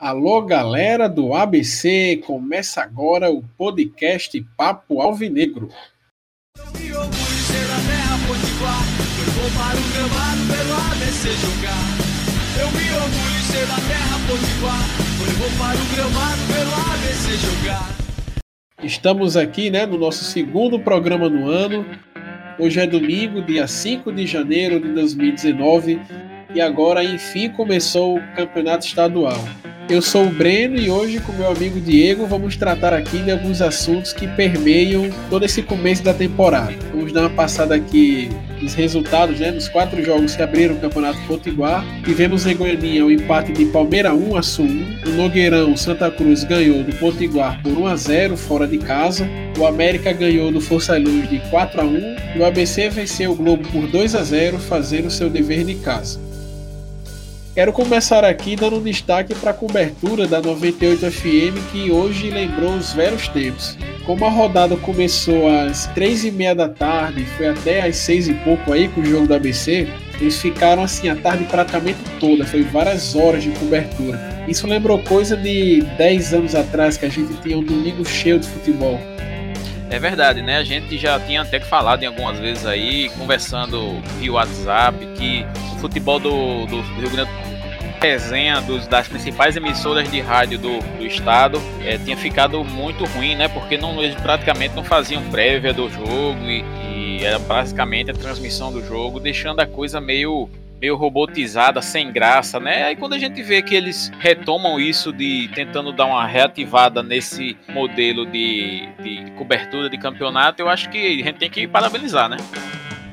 Alô, galera do ABC, começa agora o podcast Papo Alvinegro. Estamos aqui, né, no nosso segundo programa no ano. Hoje é domingo, dia 5 de janeiro de 2019, e agora enfim começou o campeonato estadual. Eu sou o Breno e hoje, com meu amigo Diego, vamos tratar aqui de alguns assuntos que permeiam todo esse começo da temporada. Vamos dar uma passada aqui nos resultados, né, nos quatro jogos que abriram o Campeonato Potiguar. Tivemos em Goiânia o empate de Palmeira 1 a Sul 1. O Nogueirão Santa Cruz ganhou do Potiguar por 1 a 0 fora de casa. O América ganhou do Força Luz de 4 a 1 e o ABC venceu o Globo por 2 a 0, fazendo seu dever de casa. Quero começar aqui dando destaque para a cobertura da 98 FM que hoje lembrou os velhos tempos. Como a rodada começou às três e meia da tarde, foi até às seis e pouco aí com o jogo do ABC, eles ficaram assim a tarde praticamente toda, foi várias horas de cobertura. Isso lembrou coisa de 10 anos atrás que a gente tinha um domingo cheio de futebol. É verdade, né? A gente já tinha até falado em algumas vezes aí, conversando via WhatsApp, que o futebol do, do Rio Grande resenha dos, das principais emissoras de rádio do, do estado é, tinha ficado muito ruim, né? Porque não, eles praticamente não faziam prévia do jogo e, e era basicamente a transmissão do jogo, deixando a coisa meio meio robotizada, sem graça, né? Aí quando a gente vê que eles retomam isso de tentando dar uma reativada nesse modelo de, de cobertura de campeonato, eu acho que a gente tem que parabenizar, né?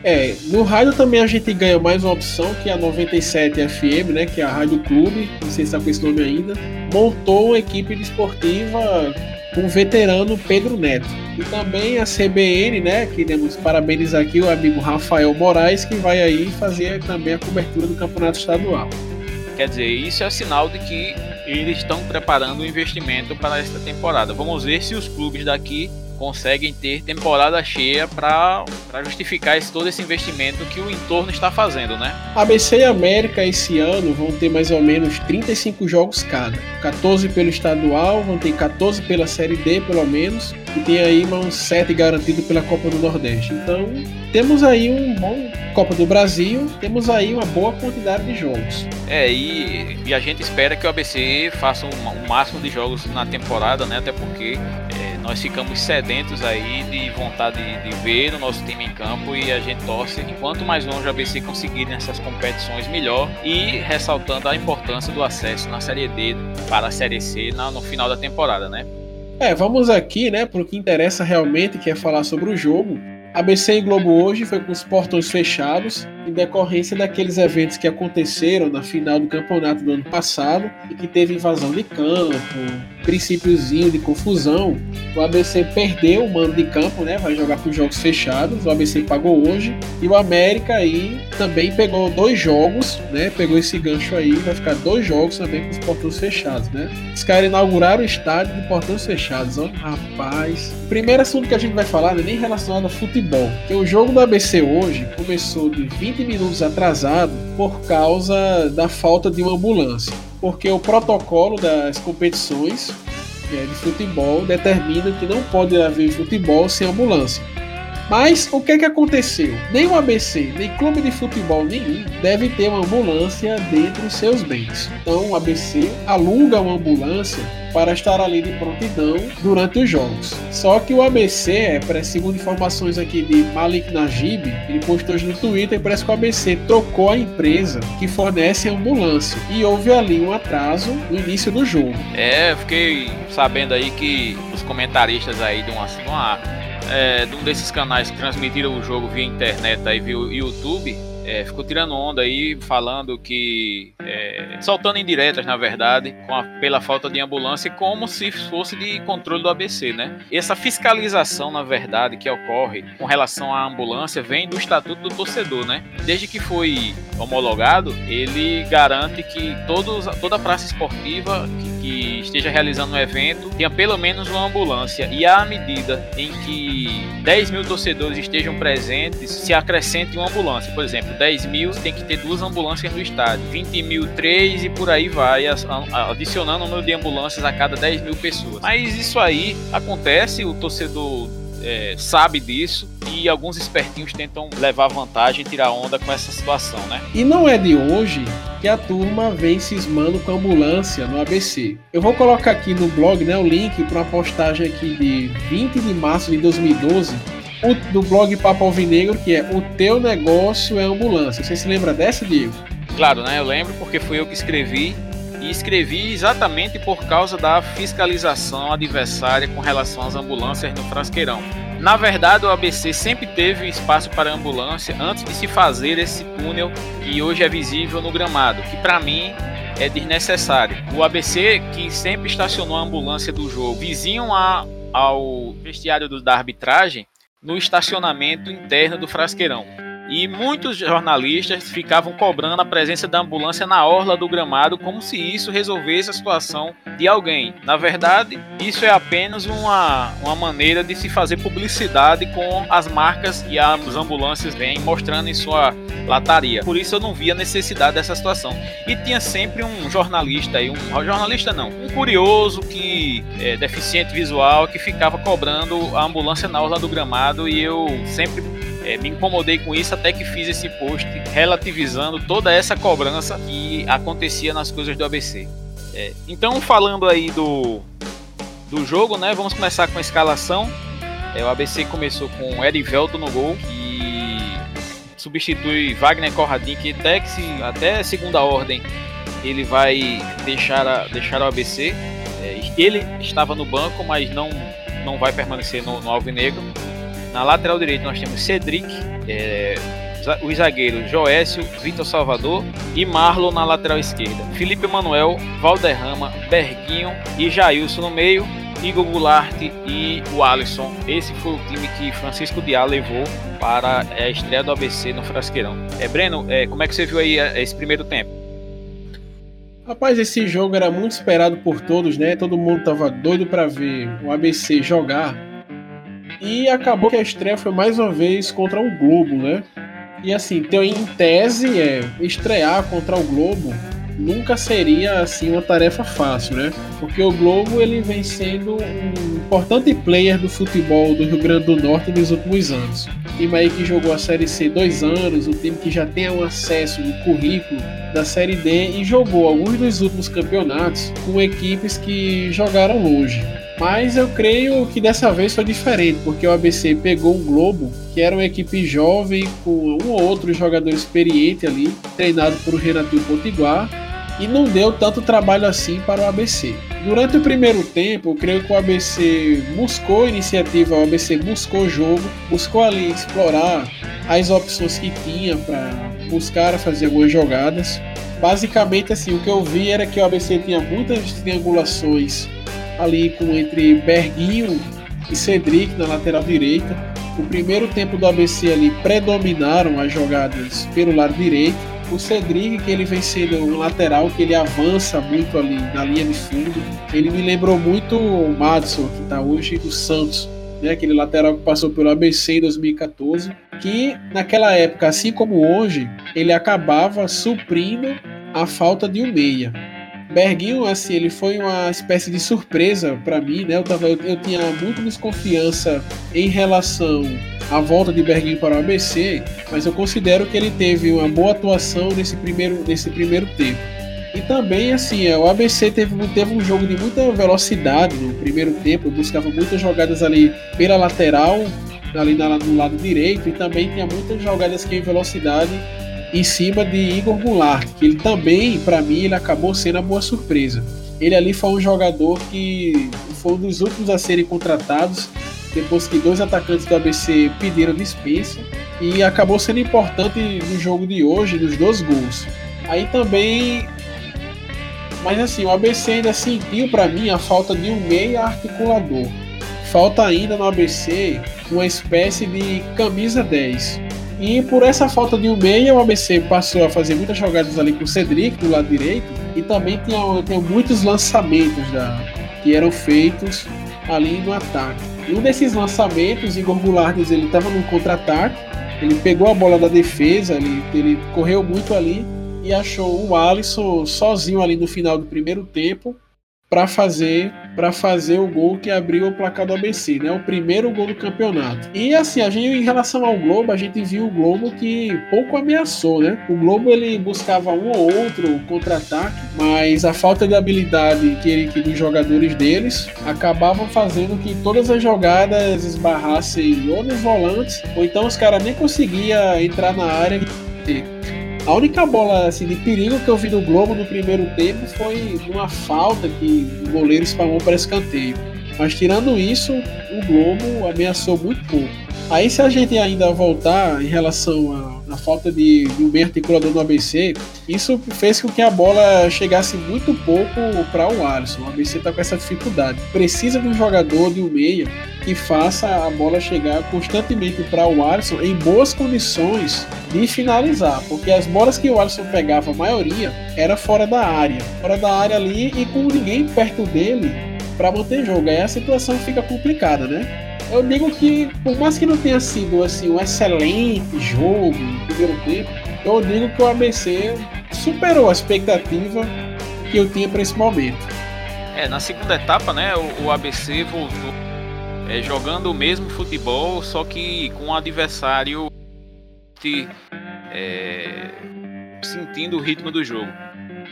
É, no rádio também a gente ganha mais uma opção, que é a 97 FM, né, que é a Rádio Clube, não sei se está com esse nome ainda, montou uma equipe desportiva com o veterano Pedro Neto. E também a CBN, né, queremos parabenizar aqui o amigo Rafael Moraes, que vai aí fazer também a cobertura do Campeonato Estadual. Quer dizer, isso é sinal de que eles estão preparando o investimento para esta temporada. Vamos ver se os clubes daqui conseguem ter temporada cheia para justificar esse, todo esse investimento que o entorno está fazendo, né? ABC e América esse ano vão ter mais ou menos 35 jogos cada. 14 pelo estadual, vão ter 14 pela Série D pelo menos, e tem aí uns 7 garantidos pela Copa do Nordeste. Então, temos aí um bom Copa do Brasil, temos aí uma boa quantidade de jogos. É, e, e a gente espera que o ABC faça um, um máximo de jogos na temporada, né? Até porque nós ficamos sedentos aí de vontade de, de, ver o nosso time em campo e a gente torce enquanto mais longe o ABC conseguir nessas competições melhor e ressaltando a importância do acesso na Série D para a Série C na, no final da temporada, né? É, vamos aqui, né, para o que interessa realmente, que é falar sobre o jogo. ABC e Globo hoje foi com os portões fechados em decorrência daqueles eventos que aconteceram na final do campeonato do ano passado e que teve invasão de campo, princípiozinho de confusão. O ABC perdeu o mando de campo, né? Vai jogar com jogos fechados. O ABC pagou hoje e o América aí também pegou dois jogos, né? Pegou esse gancho aí, vai ficar dois jogos também com os portões fechados, né? Os caras inauguraram o estádio de portões fechados, ó. Rapaz. Primeiro assunto que a gente vai falar não é nem relacionado a futebol, o jogo do ABC hoje começou de 20 20 minutos atrasado por causa da falta de uma ambulância. Porque o protocolo das competições é, de futebol determina que não pode haver futebol sem ambulância. Mas o que, é que aconteceu? Nem o ABC, nem clube de futebol nenhum deve ter uma ambulância dentre os seus bens. Então o ABC aluga uma ambulância para estar ali de prontidão durante os jogos. Só que o ABC, é, segundo informações aqui de Malik Najib, ele postou hoje no Twitter, parece que o ABC trocou a empresa que fornece a ambulância e houve ali um atraso no início do jogo. É, fiquei sabendo aí que os comentaristas aí de uma, uma é, de um desses canais que transmitiram o jogo via internet aí via YouTube é, ficou tirando onda aí, falando que. É, soltando indiretas, na verdade, a, pela falta de ambulância, como se fosse de controle do ABC, né? Essa fiscalização, na verdade, que ocorre com relação à ambulância vem do Estatuto do Torcedor, né? Desde que foi homologado, ele garante que todos, toda praça esportiva que, que esteja realizando um evento tenha pelo menos uma ambulância. E à medida em que 10 mil torcedores estejam presentes, se acrescente uma ambulância. Por exemplo, 10 mil tem que ter duas ambulâncias no estádio, 20 mil, três e por aí vai, adicionando o número de ambulâncias a cada 10 mil pessoas. Mas isso aí acontece, o torcedor é, sabe disso e alguns espertinhos tentam levar vantagem e tirar onda com essa situação, né? E não é de hoje que a turma vem cismando com a ambulância no ABC. Eu vou colocar aqui no blog né, o link para uma postagem aqui de 20 de março de 2012 o, do blog Papo Alvinegro, que é O Teu Negócio é Ambulância. Você se lembra dessa, Diego? Claro, né? Eu lembro porque fui eu que escrevi e escrevi exatamente por causa da fiscalização adversária com relação às ambulâncias no Frasqueirão. Na verdade, o ABC sempre teve espaço para ambulância antes de se fazer esse túnel que hoje é visível no gramado, que para mim é desnecessário. O ABC, que sempre estacionou a ambulância do jogo vizinho a, ao vestiário do, da arbitragem, no estacionamento interno do Frasqueirão e muitos jornalistas ficavam cobrando a presença da ambulância na orla do gramado como se isso resolvesse a situação de alguém. Na verdade, isso é apenas uma, uma maneira de se fazer publicidade com as marcas que as ambulâncias vêm mostrando em sua lataria. Por isso eu não via necessidade dessa situação. E tinha sempre um jornalista aí, um jornalista não, um curioso que é deficiente visual que ficava cobrando a ambulância na orla do gramado e eu sempre é, me incomodei com isso até que fiz esse post relativizando toda essa cobrança que acontecia nas coisas do ABC. É, então, falando aí do, do jogo, né? Vamos começar com a escalação. É, o ABC começou com Erivelto no gol, que substitui Wagner Corradinho, que até, até segunda ordem ele vai deixar, a, deixar o ABC. É, ele estava no banco, mas não, não vai permanecer no, no Alvinegro. Na lateral direita nós temos Cedric, é, os zagueiros Joécio, Vitor Salvador e Marlon na lateral esquerda. Felipe Manuel, Valderrama, Berguinho e Jailson no meio. Igor Goulart e o Alisson. Esse foi o time que Francisco Diá levou para a estreia do ABC no Frasqueirão. É, Breno, é, como é que você viu aí é, esse primeiro tempo? Rapaz, esse jogo era muito esperado por todos, né? Todo mundo tava doido para ver o ABC jogar e acabou que a estreia foi mais uma vez contra o Globo, né? E assim, então, em tese, é, estrear contra o Globo nunca seria assim uma tarefa fácil, né? Porque o Globo ele vem sendo um importante player do futebol do Rio Grande do Norte nos últimos anos. O time aí que jogou a Série C dois anos, um time que já tem um acesso no currículo da Série D e jogou alguns dos últimos campeonatos com equipes que jogaram longe. Mas eu creio que dessa vez foi diferente, porque o ABC pegou um Globo, que era uma equipe jovem, com um ou outro jogador experiente ali, treinado por Renato Potiguar, e não deu tanto trabalho assim para o ABC. Durante o primeiro tempo, eu creio que o ABC buscou iniciativa, o ABC buscou jogo, buscou ali explorar as opções que tinha para buscar fazer algumas jogadas. Basicamente, assim, o que eu vi era que o ABC tinha muitas triangulações ali com entre Berguinho e Cedric na lateral direita. O primeiro tempo do ABC ali predominaram as jogadas pelo lado direito. O Cedric, que ele vem sendo um lateral, que ele avança muito ali na linha de fundo. Ele me lembrou muito o Madison, que está hoje do Santos, né? aquele lateral que passou pelo ABC em 2014. Que naquela época, assim como hoje, ele acabava suprindo a falta de um meia. Berguinho, assim, ele foi uma espécie de surpresa para mim, né? Eu, tava, eu, eu, tinha muito desconfiança em relação à volta de Berguinho para o ABC, mas eu considero que ele teve uma boa atuação nesse primeiro, nesse primeiro tempo. E também, assim, é, o ABC teve, teve um jogo de muita velocidade no primeiro tempo, buscava muitas jogadas ali pela lateral, ali no lado direito, e também tinha muitas jogadas que em velocidade em cima de Igor Goulart, que ele também, para mim, ele acabou sendo a boa surpresa. Ele ali foi um jogador que foi um dos últimos a serem contratados, depois que dois atacantes do ABC pediram dispensa, e acabou sendo importante no jogo de hoje, nos dois gols. Aí também. Mas assim, o ABC ainda sentiu para mim a falta de um meia articulador. Falta ainda no ABC uma espécie de camisa 10 e por essa falta de um meia, o ABC passou a fazer muitas jogadas ali com o Cedric do lado direito e também tinha, tinha muitos lançamentos da, que eram feitos ali no ataque. E um desses lançamentos, Igor Goulart ele estava no contra-ataque Ele pegou a bola da defesa, ele, ele correu muito ali e achou o Alisson sozinho ali no final do primeiro tempo para fazer para fazer o gol que abriu o placar do ABC, né? O primeiro gol do campeonato. E assim, a gente em relação ao Globo, a gente viu o Globo que pouco ameaçou, né? O Globo ele buscava um ou outro contra-ataque, mas a falta de habilidade que, ele, que dos jogadores deles acabavam fazendo que todas as jogadas esbarrassem ou nos volantes, ou então os caras nem conseguiam entrar na área a única bola assim, de perigo que eu vi no Globo no primeiro tempo foi uma falta que o goleiro espalmou para escanteio. Mas tirando isso, o Globo ameaçou muito pouco. Aí se a gente ainda voltar em relação à, falta de, de, um meio articulador no ABC, isso fez com que a bola chegasse muito pouco para o Alisson. O ABC está com essa dificuldade. Precisa de um jogador de um meia que faça a bola chegar constantemente para o Alisson em boas condições de finalizar, porque as bolas que o Alisson pegava, a maioria, era fora da área, fora da área ali e com ninguém perto dele para manter jogo. Aí a situação fica complicada, né? Eu digo que, por mais que não tenha sido assim um excelente jogo no primeiro tempo, eu digo que o ABC superou a expectativa que eu tinha para esse momento. É, na segunda etapa, né, o, o ABC voltou é, jogando o mesmo futebol, só que com um adversário é, sentindo o ritmo do jogo.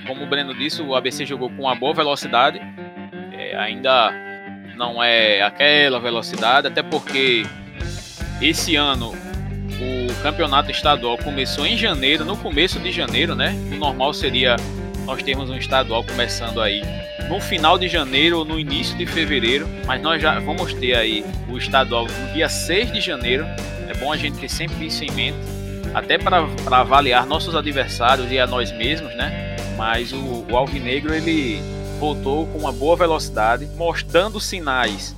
Como o Breno disse, o ABC jogou com uma boa velocidade, é, ainda não é aquela velocidade, até porque esse ano o campeonato estadual começou em janeiro, no começo de janeiro, né? O normal seria nós termos um estadual começando aí no final de janeiro ou no início de fevereiro, mas nós já vamos ter aí o estadual no dia 6 de janeiro. É bom a gente ter sempre isso em mente, até para avaliar nossos adversários e a nós mesmos, né? Mas o, o Alvinegro ele voltou com uma boa velocidade, mostrando sinais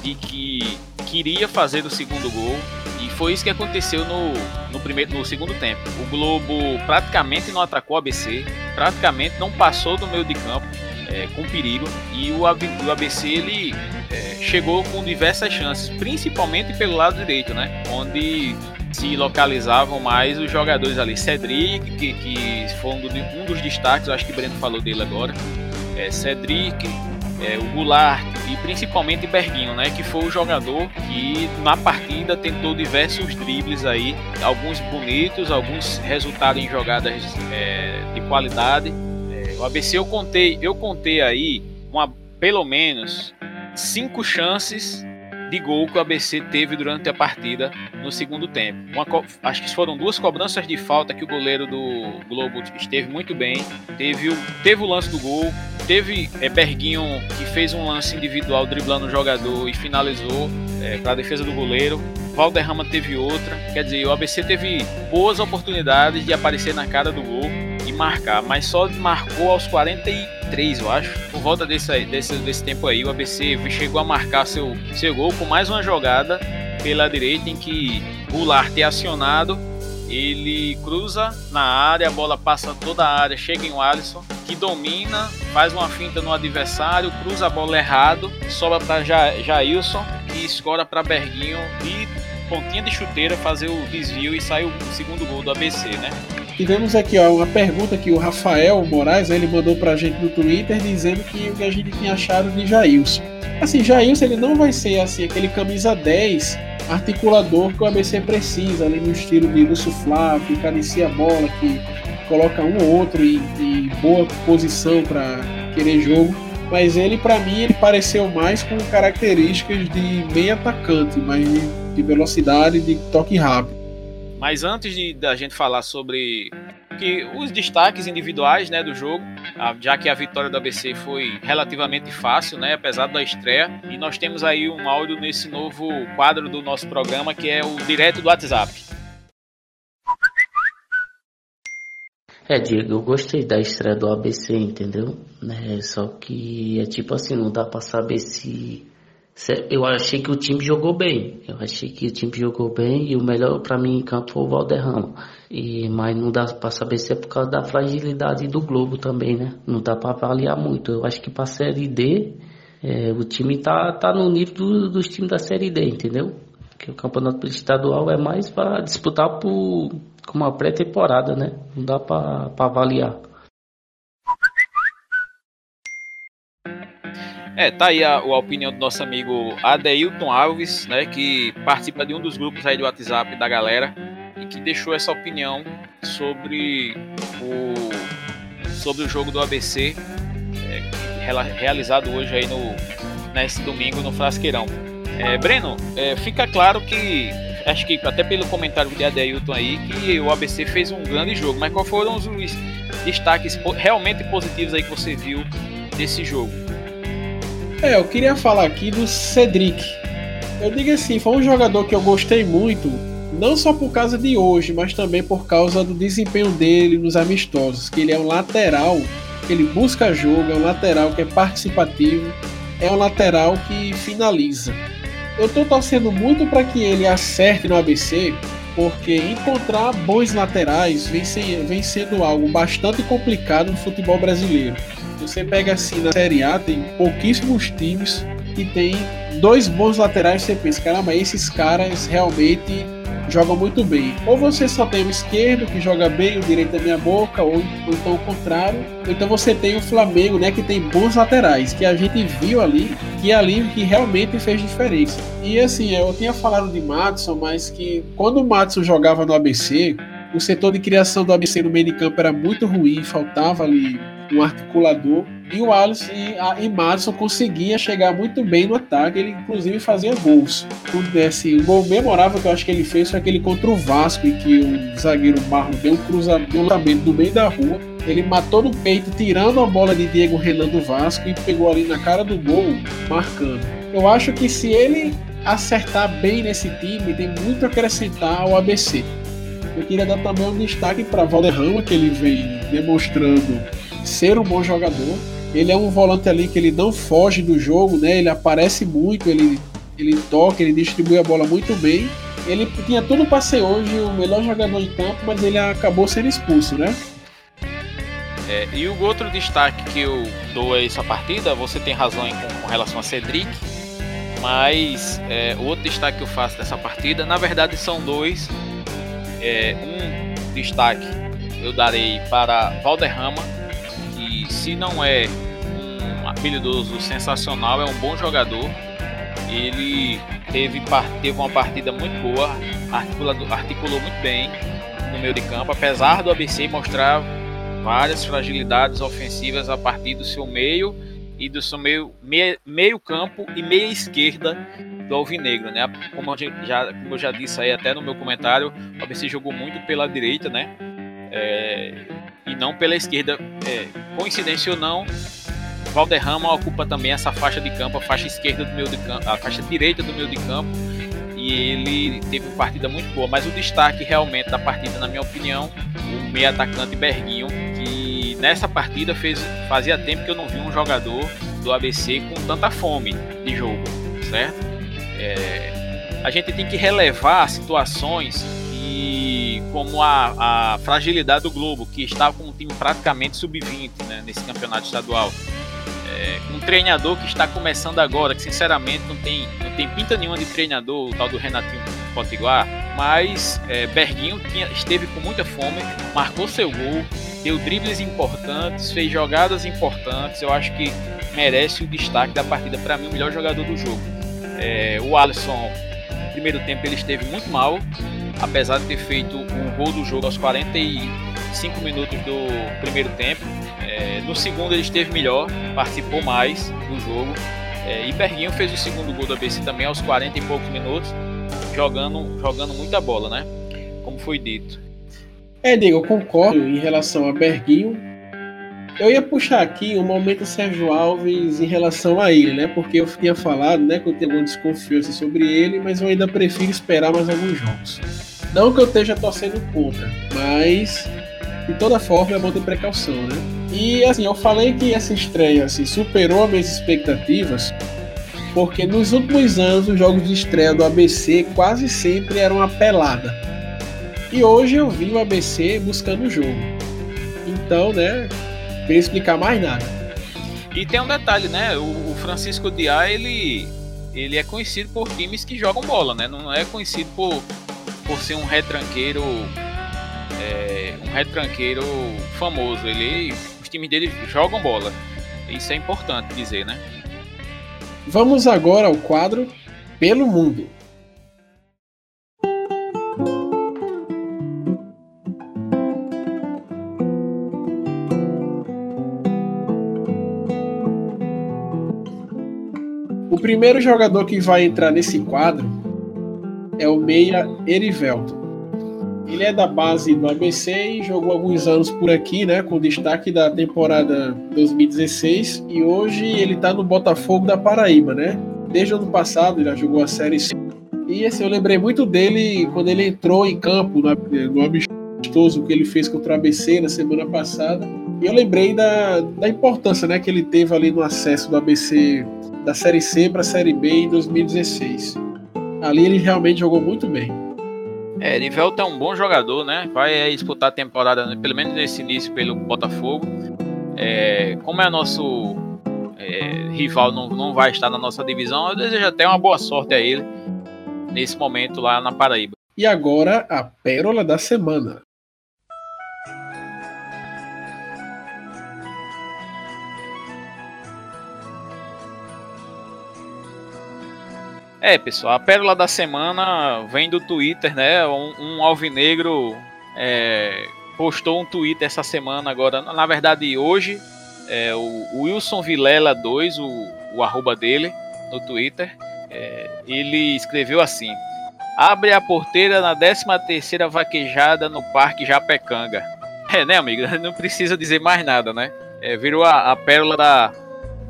de que queria fazer o segundo gol e foi isso que aconteceu no, no primeiro no segundo tempo. O Globo praticamente não atacou o ABC, praticamente não passou do meio de campo é, com perigo e o, o ABC ele é, chegou com diversas chances, principalmente pelo lado direito, né? Onde se localizavam mais os jogadores ali. Cedric, que, que foi um, do, dos destaques, acho que o Breno falou dele agora. É, Cedric, é, o Goulart e principalmente Berguinho, né, que foi o jogador que na partida tentou diversos dribles aí, alguns bonitos, alguns resultados em jogadas é, de qualidade. O ABC eu contei, eu contei aí uma, pelo menos cinco chances de gol que o ABC teve durante a partida no segundo tempo. Uma, acho que foram duas cobranças de falta que o goleiro do Globo esteve muito bem. Teve o, teve o lance do gol, teve é, Berguinho que fez um lance individual driblando o jogador e finalizou é, para a defesa do goleiro. Valderrama teve outra. Quer dizer, o ABC teve boas oportunidades de aparecer na cara do gol marcar, mas só marcou aos 43, eu acho. Por volta desse, desse, desse tempo aí, o ABC chegou a marcar seu, seu gol com mais uma jogada pela direita em que Goulart é acionado. Ele cruza na área, a bola passa toda a área, chega em Alisson, que domina, faz uma finta no adversário, cruza a bola errado, sobra para Jailson e escora para Berguinho e pontinha de chuteira fazer o desvio e sai o segundo gol do ABC, né? Tivemos aqui ó, uma pergunta que o Rafael Moraes ele mandou pra gente no Twitter dizendo que o que a gente tinha achado de Jailson. Assim, Jailson ele não vai ser assim aquele camisa 10 articulador que o ABC precisa, ali no estilo de Lúcio Flávio, que caricia a bola, que coloca um ou outro em, em boa posição para querer jogo. Mas ele, para mim, ele pareceu mais com características de meio atacante, mais de velocidade, de toque rápido. Mas antes de da gente falar sobre que os destaques individuais, né, do jogo, já que a vitória do ABC foi relativamente fácil, né, apesar da estreia, e nós temos aí um áudio nesse novo quadro do nosso programa que é o direto do WhatsApp. É, Diego, eu gostei da estreia do ABC, entendeu? É, só que é tipo assim, não dá pra saber se eu achei que o time jogou bem. Eu achei que o time jogou bem e o melhor para mim em campo foi o Valderrama. E, mas não dá para saber se é por causa da fragilidade do Globo também, né? Não dá para avaliar muito. Eu acho que para a Série D, é, o time tá, tá no nível do, dos times da Série D, entendeu? Porque o campeonato estadual é mais para disputar por com uma pré-temporada, né? Não dá para avaliar. É, tá aí a, a, opinião do nosso amigo Adeilton Alves, né, que participa de um dos grupos aí do WhatsApp da galera e que deixou essa opinião sobre o sobre o jogo do ABC é, realizado hoje aí no nesse domingo no Frasqueirão. É, Breno, é, fica claro que acho que até pelo comentário de Adeilton aí que o ABC fez um grande jogo, mas quais foram os destaques realmente positivos aí que você viu desse jogo? É, eu queria falar aqui do Cedric. Eu digo assim, foi um jogador que eu gostei muito, não só por causa de hoje, mas também por causa do desempenho dele nos amistosos, que ele é um lateral, ele busca jogo, é um lateral que é participativo, é um lateral que finaliza. Eu estou torcendo muito para que ele acerte no ABC, porque encontrar bons laterais vem, ser, vem sendo algo bastante complicado no futebol brasileiro. Você pega assim na Série A, tem pouquíssimos times que tem dois bons laterais. Você pensa, caramba, esses caras realmente jogam muito bem. Ou você só tem o esquerdo que joga bem, o direito é minha boca, ou, então o contrário. Então você tem o Flamengo, né, que tem bons laterais, que a gente viu ali, que é ali que realmente fez diferença. E assim, eu tinha falado de Matson, mas que quando o Matson jogava no ABC, o setor de criação do ABC no meio de campo era muito ruim, faltava ali um articulador. E o Alisson e, a, e Madison conseguia chegar muito bem no ataque, ele inclusive fazia gols. Um, assim, um gol memorável que eu acho que ele fez foi aquele contra o Vasco, em que o zagueiro Marlon deu um cruzamento no meio da rua. Ele matou no peito, tirando a bola de Diego Renan do Vasco e pegou ali na cara do gol, marcando. Eu acho que se ele acertar bem nesse time, tem muito a acrescentar ao ABC. Eu queria dar também um destaque para Valderrama, que ele vem demonstrando ser um bom jogador. Ele é um volante ali que ele não foge do jogo, né? Ele aparece muito, ele, ele toca, ele distribui a bola muito bem. Ele tinha tudo para ser hoje o melhor jogador de campo, mas ele acabou sendo expulso, né? É, e o outro destaque que eu dou a essa partida, você tem razão em, com, relação a Cedric, mas é, o outro destaque que eu faço dessa partida, na verdade são dois. É, um destaque eu darei para Valderrama, se não é um habilidoso sensacional, é um bom jogador. Ele teve, teve uma partida muito boa, articulou, muito bem no meio de campo, apesar do ABC mostrar várias fragilidades ofensivas a partir do seu meio e do seu meio, meio, meio campo e meia esquerda do Alvinegro, né? Como eu, já, como eu já disse aí até no meu comentário, o ABC jogou muito pela direita, né? É, e não pela esquerda. É, coincidência ou não, Valderrama ocupa também essa faixa de campo, a faixa esquerda do meio de campo, a faixa direita do meio de campo. E ele teve uma partida muito boa, mas o destaque realmente da partida, na minha opinião, o meio atacante Berguinho, que nessa partida fez, fazia tempo que eu não vi um jogador do ABC com tanta fome de jogo, certo? É, a gente tem que relevar situações como a, a fragilidade do Globo, que estava com um time praticamente sub-20 né, nesse campeonato estadual. É, um treinador que está começando agora, que sinceramente não tem, não tem pinta nenhuma de treinador, o tal do Renatinho Potiguar, mas é, Berguinho tinha, esteve com muita fome, marcou seu gol, deu dribles importantes, fez jogadas importantes. Eu acho que merece o destaque da partida. Para mim, o melhor jogador do jogo. É, o Alisson, no primeiro tempo, ele esteve muito mal, apesar de ter feito o gol do jogo aos 45 minutos do primeiro tempo. É, no segundo ele esteve melhor, participou mais do jogo. É, e Berguinho fez o segundo gol do ABC também aos 40 e poucos minutos, jogando, jogando muita bola, né? Como foi dito. É, Diego, eu concordo em relação a Berguinho. Eu ia puxar aqui o momento Sérgio Alves em relação a ele, né? Porque eu tinha falado, né, que eu tenho alguma desconfiança sobre ele, mas eu ainda prefiro esperar mais alguns jogos. Não que eu esteja torcendo contra, mas de toda forma é bom ter precaução, né? E assim, eu falei que essa estreia assim, superou as minhas expectativas, porque nos últimos anos os jogos de estreia do ABC quase sempre eram uma pelada. E hoje eu vi o ABC buscando o jogo. Então, né, queria explicar mais nada. E tem um detalhe, né? O, Francisco Diá, ele ele é conhecido por times que jogam bola, né? Não é conhecido por, por ser um retranqueiro é, um retranqueiro famoso. Ele, os times dele jogam bola. Isso é importante dizer, né? Vamos agora ao quadro Pelo Mundo. O primeiro jogador que vai entrar nesse quadro é o meia Erivelto. Ele é da base do ABC e jogou alguns anos por aqui, né, com destaque da temporada 2016 e hoje ele está no Botafogo da Paraíba, né? Desde o ano passado ele já jogou a Série C. E assim, eu lembrei muito dele quando ele entrou em campo no, no amistoso que ele fez contra o ABC na semana passada. E eu lembrei da, da importância né, que ele teve ali no acesso do ABC da Série C para a Série B em 2016. Ali ele realmente jogou muito bem. É, Erivelto é um bom jogador, né? Vai disputar a temporada, pelo menos nesse início, pelo Botafogo. É, como é nosso é, rival, não, não vai estar na nossa divisão, eu desejo até uma boa sorte a ele nesse momento lá na Paraíba. E agora a pérola da semana. É, pessoal, a pérola da semana vem do Twitter, né? Um, um alvinegro é, postou um tweet essa semana agora, na verdade hoje, é, o Wilson Vilela 2, o, o arroba dele no Twitter, é, ele escreveu assim: Abre a porteira na 13 terceira vaquejada no Parque Japecanga. É, né, amigo? Não precisa dizer mais nada, né? É, virou a, a pérola da,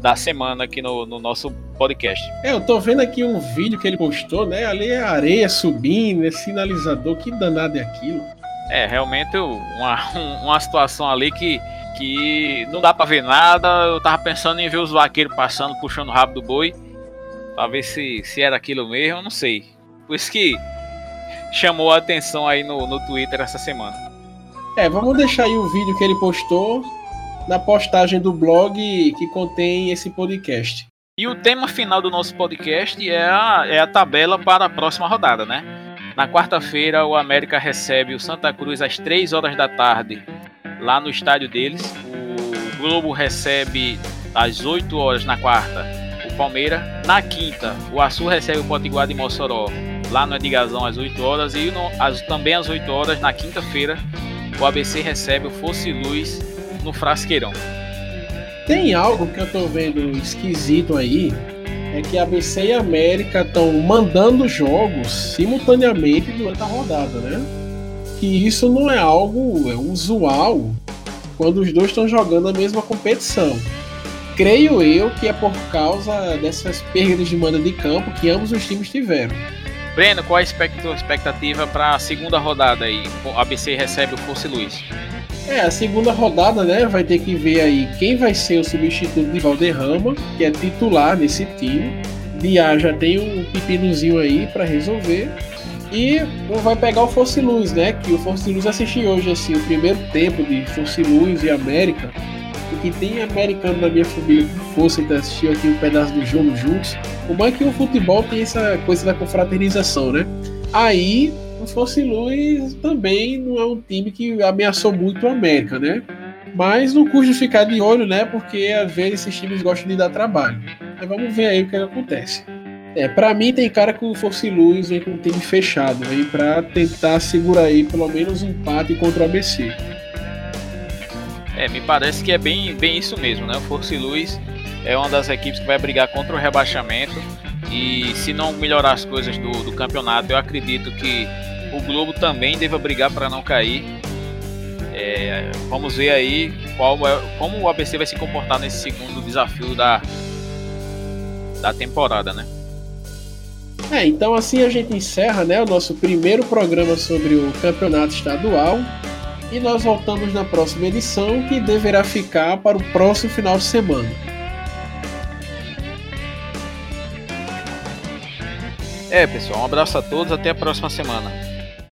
da semana aqui no, no, nosso podcast. É, eu tô vendo aqui um vídeo que ele postou, né? Ali é areia subindo, é sinalizador, que danado é aquilo? É, realmente uma, uma situação ali que, que não dá pra ver nada. Eu tava pensando em ver os vaqueiros passando, puxando o rabo do boi, pra ver se, se era aquilo mesmo, eu não sei. Por isso que chamou a atenção aí no, no Twitter essa semana. É, vamos deixar aí o vídeo que ele postou na postagem do blog que contém esse podcast. E o tema final do nosso podcast é a, é a tabela para a próxima rodada, né? Na quarta-feira, o América recebe o Santa Cruz às 3 horas da tarde, lá no estádio deles. O Globo recebe às 8 horas na quarta o Palmeiras. Na quinta, o Açu recebe o Potiguar de Mossoró, lá no Edigazão às 8 horas. E no, as, também às 8 horas, na quinta-feira, o ABC recebe o Fosse Luz no frasqueirão. Tem algo que eu tô vendo esquisito aí, é que a ABC e a América estão mandando jogos simultaneamente durante a rodada, né? Que isso não é algo usual quando os dois estão jogando a mesma competição. Creio eu que é por causa dessas perdas de manda de campo que ambos os times tiveram. Breno, qual a expectativa para a segunda rodada aí? O ABC recebe o Força Luiz. É, a segunda rodada, né, vai ter que ver aí quem vai ser o substituto de Valderrama, que é titular nesse time. Diá já tem um pepinozinho aí para resolver. E vai pegar o Force Luz, né? Que o Force Luz assisti hoje assim, o primeiro tempo de Force Luz e América. E que tem americano na minha família que fosse então assistiu aqui um pedaço do jogo juntos. Como é que o futebol tem essa coisa da confraternização, né? Aí o Fosse Luz também não é um time que ameaçou muito o América, né? Mas não custa ficar de olho, né? Porque às vezes esses times gostam de dar trabalho. Mas vamos ver aí o que, acontece. É, para mim tem cara que o Force Luz vem com o time fechado aí para tentar segurar aí pelo menos um empate contra o ABC. É, me parece que é bem, bem isso mesmo, né? O Force Luz é uma das equipes que vai brigar contra o rebaixamento e se não melhorar as coisas do, do campeonato, eu acredito que o Globo também deva brigar para não cair. É, vamos ver aí qual é, como o ABC vai se comportar nesse segundo desafio da, da temporada, né? É, então assim a gente encerra né, o nosso primeiro programa sobre o campeonato estadual. E nós voltamos na próxima edição, que deverá ficar para o próximo final de semana. É, pessoal, um abraço a todos, até a próxima semana.